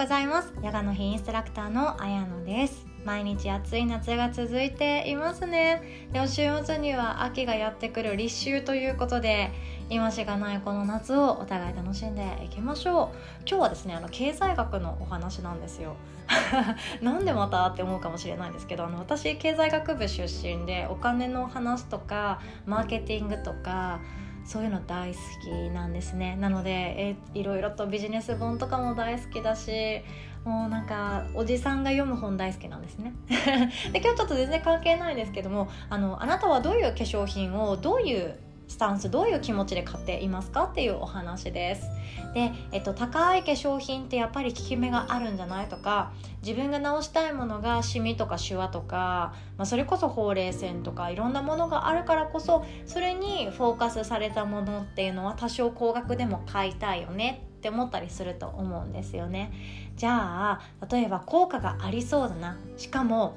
ございます。ヨガの日インストラクターのあやのです。毎日暑い夏が続いていますね。でも週末には秋がやってくる立秋ということで今しがないこの夏をお互い楽しんでいきましょう。今日はですねあの経済学のお話なんですよ。なんでまたって思うかもしれないんですけどあの私経済学部出身でお金の話とかマーケティングとかそういうの大好きなんですね。なのでえいろいろとビジネス本とかも大好きだしもうなんかおじさんが読む本大好きなんですね。で今日ちょっと全然関係ないんですけどもあのあなたはどういう化粧品をどういうスタンスどういう気持ちで買っていますかっていうお話です。で、えっと、高い化粧品ってやっぱり効き目があるんじゃないとか自分が直したいものがシミとかシワとか、まあ、それこそほうれい線とかいろんなものがあるからこそそれにフォーカスされたものっていうのは多少高額でも買いたいよねって思ったりすると思うんですよね。じゃあ例えば効果がありそうだな。しかも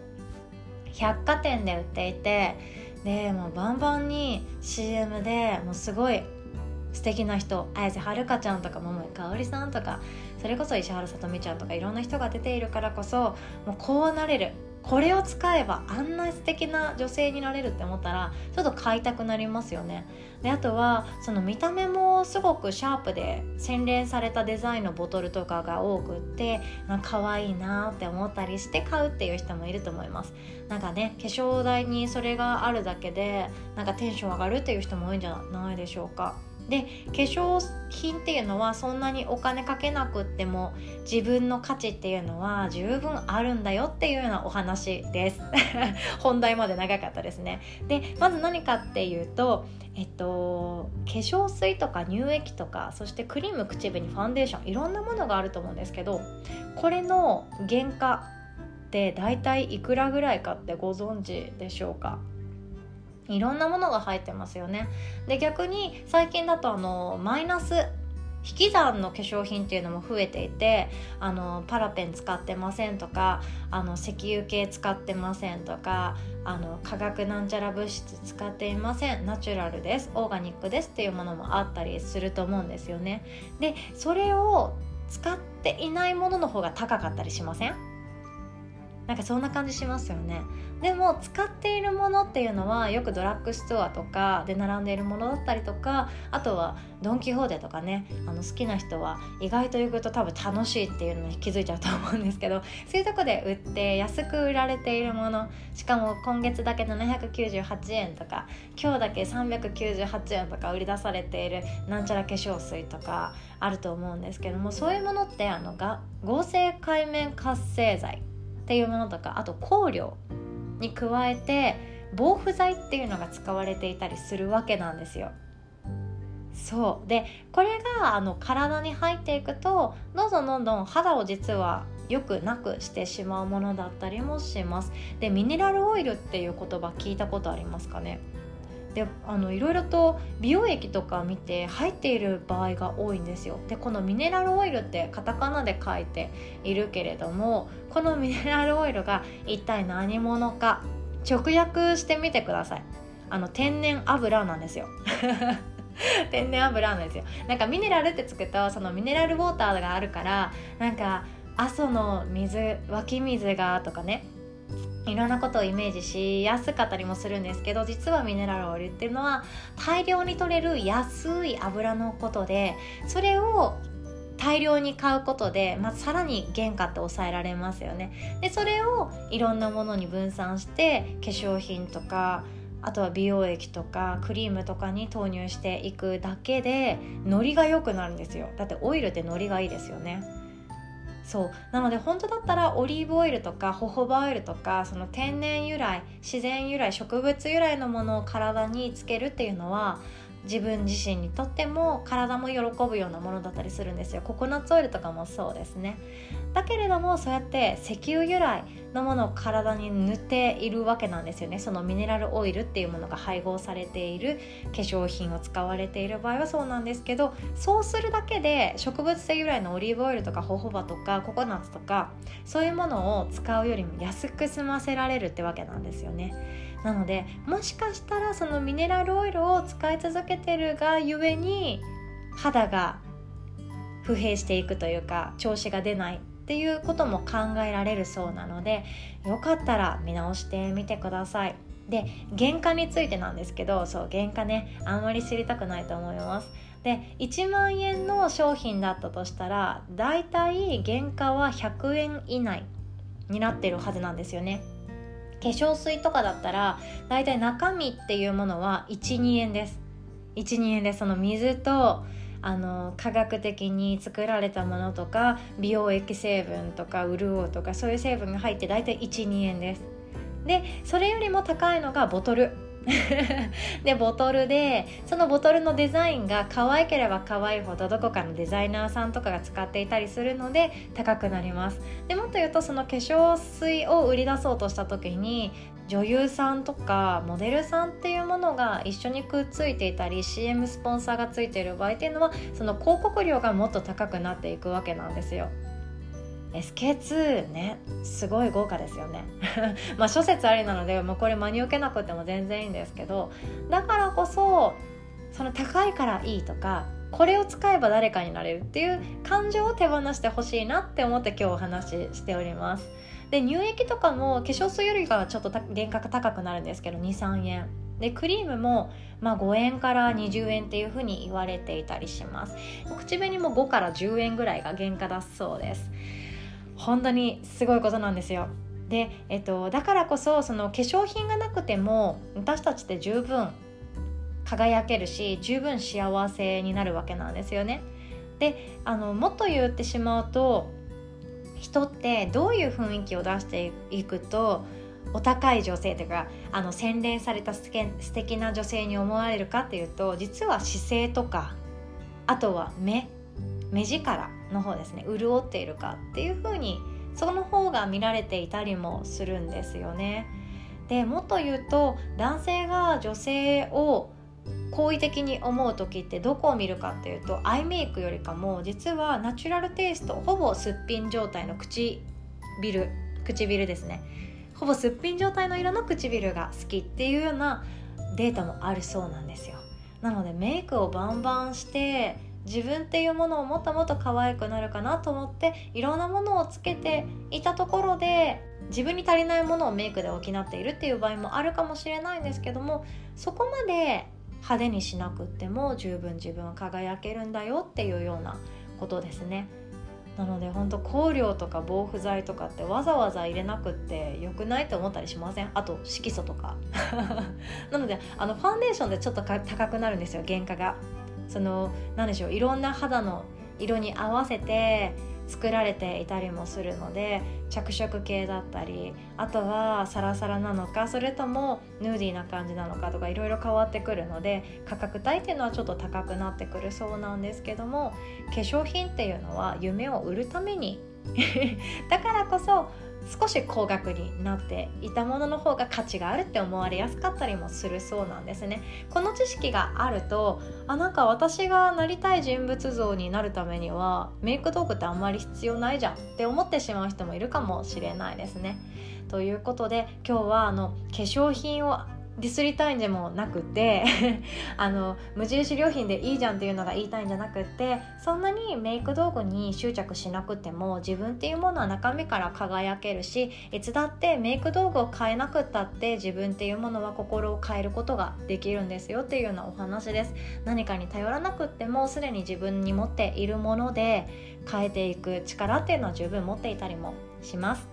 百貨店で売っていてでもうバンバンに CM でもうすごい素敵な人綾瀬はるかちゃんとか桃井かおりさんとかそれこそ石原さとみちゃんとかいろんな人が出ているからこそもうこうなれる。これを使えばあんな素敵な女性になれるって思ったらちょっと買いたくなりますよね。であとはその見た目もすごくシャープで洗練されたデザインのボトルとかが多くって可愛いなって思ったりして買うっていう人もいると思います。なんかね化粧台にそれがあるだけでなんかテンション上がるっていう人も多いんじゃないでしょうか。で化粧品っていうのはそんなにお金かけなくっても自分の価値っていうのは十分あるんだよっていうようなお話です。本題まで長かったですね。でまず何かっていうとえっと化粧水とか乳液とかそしてクリーム口紅ファンデーションいろんなものがあると思うんですけどこれの原価って大体いくらぐらいかってご存知でしょうか？いろんなものが入ってますよね。で逆に最近だとあのマイナス引き算の化粧品っていうのも増えていてあのパラペン使ってませんとかあの石油系使ってませんとかあの化学なんちゃら物質使っていませんナチュラルですオーガニックですっていうものもあったりすると思うんですよね。でそれを使っていないものの方が高かったりしません？なんかそんな感じしますよね。でも使っているものっていうのはよくドラッグストアとかで並んでいるものだったりとかあとはドン・キホーテとかねあの好きな人は意外と行くと多分楽しいっていうのに気づいちゃうと思うんですけど そういうとこで売って安く売られているものしかも今月だけ798円とか今日だけ398円とか売り出されているなんちゃら化粧水とかあると思うんですけどもそういうものってあのが合成界面活性剤っていうものとかあと香料に加えて防腐剤っていうのが使われていたりするわけなんですよ。そう。でこれがあの体に入っていくとどんどんどんどん肌を実はよくなくしてしまうものだったりもします。でミネラルオイルっていう言葉聞いたことありますかね？であのいろいろと美容液とか見て入っている場合が多いんですよ。でこのミネラルオイルってカタカナで書いているけれどもこのミネラルオイルが一体何者か直訳してみてください。あの天然油なんですよ。天然油なんですよ。なんかミネラルってつくとそのミネラルウォーターがあるからなんか阿蘇の水湧き水がとかねいろんなことをイメージしやすかったりもするんですけど実はミネラルオイルっていうのは大量に取れる安い油のことでそれを大量に買うことで、まあ、さらに原価って抑えられますよね。でそれをいろんなものに分散して化粧品とかあとは美容液とかクリームとかに投入していくだけでノリが良くなるんですよ。だってオイルってノリがいいですよね。そう。なので本当だったらオリーブオイルとかホホバオイルとかその天然由来自然由来植物由来のものを体につけるっていうのは自分自身にとっても体も喜ぶようなものだったりするんですよ。ココナッツオイルとかもそうですね。だけれどもそうやって石油由来のものを体に塗っているわけなんですよね。そのミネラルオイルっていうものが配合されている化粧品を使われている場合はそうなんですけどそうするだけで植物性由来のオリーブオイルとかホホバとかココナッツとかそういうものを使うよりも安く済ませられるってわけなんですよね。なのでもしかしたらそのミネラルオイルを使い続けてるがゆえに肌が疲弊していくというか調子が出ないっていうことも考えられるそうなのでよかったら見直してみてください。で原価についてなんですけどそう原価ねあんまり知りたくないと思います。で1万円の商品だったとしたらだいたい原価は100円以内になってるはずなんですよね。化粧水とかだったらだいたい中身っていうものは12円です。12円でその水とあの科学的に作られたものとか美容液成分とか潤うとかそういう成分が入って大体12円です。でそれよりも高いのがボトル。でボトルでそのボトルのデザインが可愛ければ可愛いほどどこかのデザイナーさんとかが使っていたりするので高くなります。でもっと言うとその化粧水を売り出そうとした時に女優さんとかモデルさんっていうものが一緒にくっついていたり CM スポンサーがついている場合っていうのはその広告料がもっと高くなっていくわけなんですよ。SK2 ねすごい豪華ですよね。まあ諸説ありなので、まあ、これ真に受けなくても全然いいんですけどだからこそその高いからいいとかこれを使えば誰かになれるっていう感情を手放してほしいなって思って今日お話ししております。で乳液とかも化粧水よりかはちょっと原価が高くなるんですけど23円。でクリームも、まあ、5円から20円っていう風に言われていたりします。口紅も5から10円ぐらいが原価だそうです。本当にすごいことなんですよ。で、えっと、だからこそその化粧品がなくても私たちって十分輝けるし十分幸せになるわけなんですよね。であのもっと言ってしまうと人ってどういう雰囲気を出していくとお高い女性というかあの洗練された素敵な女性に思われるかっていうと実は姿勢とかあとは目目力の方ですね潤っているかっていう風にその方が見られていたりもするんですよね。でもっと言うと男性が女性を好意的に思う時ってどこを見るかっていうとアイメイクよりかも実はナチュラルテイストほぼすっぴん状態の唇唇ですね。ほぼすっぴん状態の色の唇が好きっていうようなデータもあるそうなんですよ。なのでメイクをバンバンして自分っていうものをもっともっと可愛くなるかなと思っていろんなものをつけていたところで自分に足りないものをメイクで補っているっていう場合もあるかもしれないんですけどもそこまで派手にしなくっても十分自分は輝けるんだよっていうようなことですね。なので本当香料とか防腐剤とかってわざわざ入れなくってよくないと思ったりしません？あと色素とか。なのであのファンデーションでちょっと高くなるんですよ原価が。その何でしょういろんな肌の色に合わせて作られていたりもするので着色系だったりあとはサラサラなのかそれともヌーディーな感じなのかとかいろいろ変わってくるので価格帯っていうのはちょっと高くなってくるそうなんですけども化粧品っていうのは夢を売るために だからこそ少し高額になっていたものの方が価値があるって思われやすかったりもするそうなんですね。この知識があるとあなんか私がなりたい人物像になるためにはメイク道具ってあんまり必要ないじゃんって思ってしまう人もいるかもしれないですね。ということで今日はあの化粧品をディスりたいんでもなくて あの無印良品でいいじゃんっていうのが言いたいんじゃなくってそんなにメイク道具に執着しなくても自分っていうものは中身から輝けるしいつだってメイク道具を変えなくったって自分っていうものは心を変えることができるんですよっていうようなお話です。何かに頼らなくってもすでに自分に持っているもので変えていく力っていうのは十分持っていたりもします。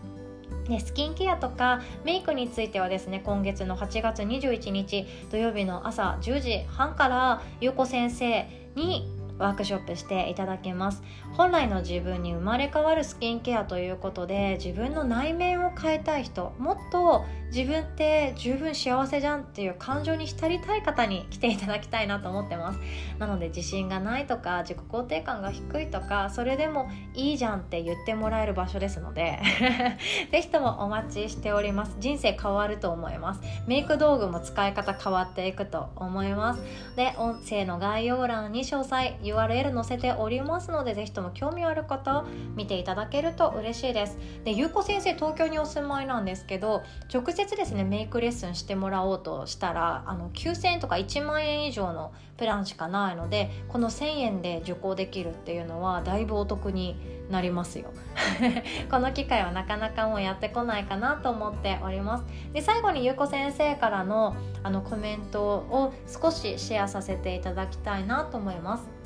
でスキンケアとかメイクについてはですね今月の8月21日土曜日の朝10時半からゆうこ先生にワークショップしていただけます。本来の自分に生まれ変わるスキンケアということで自分の内面を変えたい人もっと自分って十分幸せじゃんっていう感情に浸りたい方に来ていただきたいなと思ってます。なので自信がないとか自己肯定感が低いとかそれでもいいじゃんって言ってもらえる場所ですので 是非ともお待ちしております。人生変わると思います。メイク道具も使い方変わっていくと思います。で音声の概要欄に詳細 URL 載せておりますのでぜひとも興味ある方見ていただけると嬉しいです。でゆうこ先生東京にお住まいなんですけど直接ですねメイクレッスンしてもらおうとしたらあの9000円とか1万円以上のプランしかないのでこの1000円で受講できるっていうのはだいぶお得になりますよ。この機会はなかなかもうやってこないかなと思っております。で最後にゆうこ先生からのあのコメントを少しシェアさせていただきたいなと思います。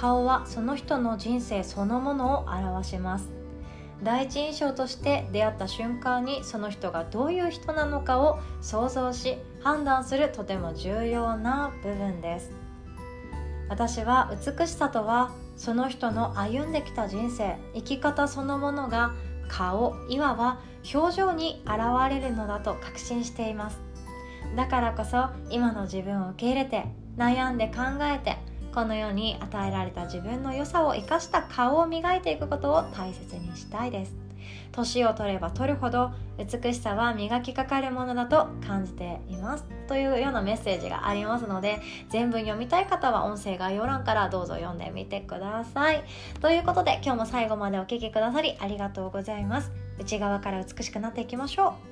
顔はその人の人生そのものを表します。第一印象として出会った瞬間にその人がどういう人なのかを想像し判断するとても重要な部分です。私は美しさとはその人の歩んできた人生生き方そのものが顔いわば表情に現れるのだと確信しています。だからこそ今の自分を受け入れて悩んで考えてこの世に与えられた自分の良さを生かした顔を磨いていくことを大切にしたいです。年を取れば取るほど美しさは磨きかかるものだと感じています。というようなメッセージがありますので全文読みたい方は音声概要欄からどうぞ読んでみてください。ということで今日も最後までお聴きくださりありがとうございます。内側から美しくなっていきましょう。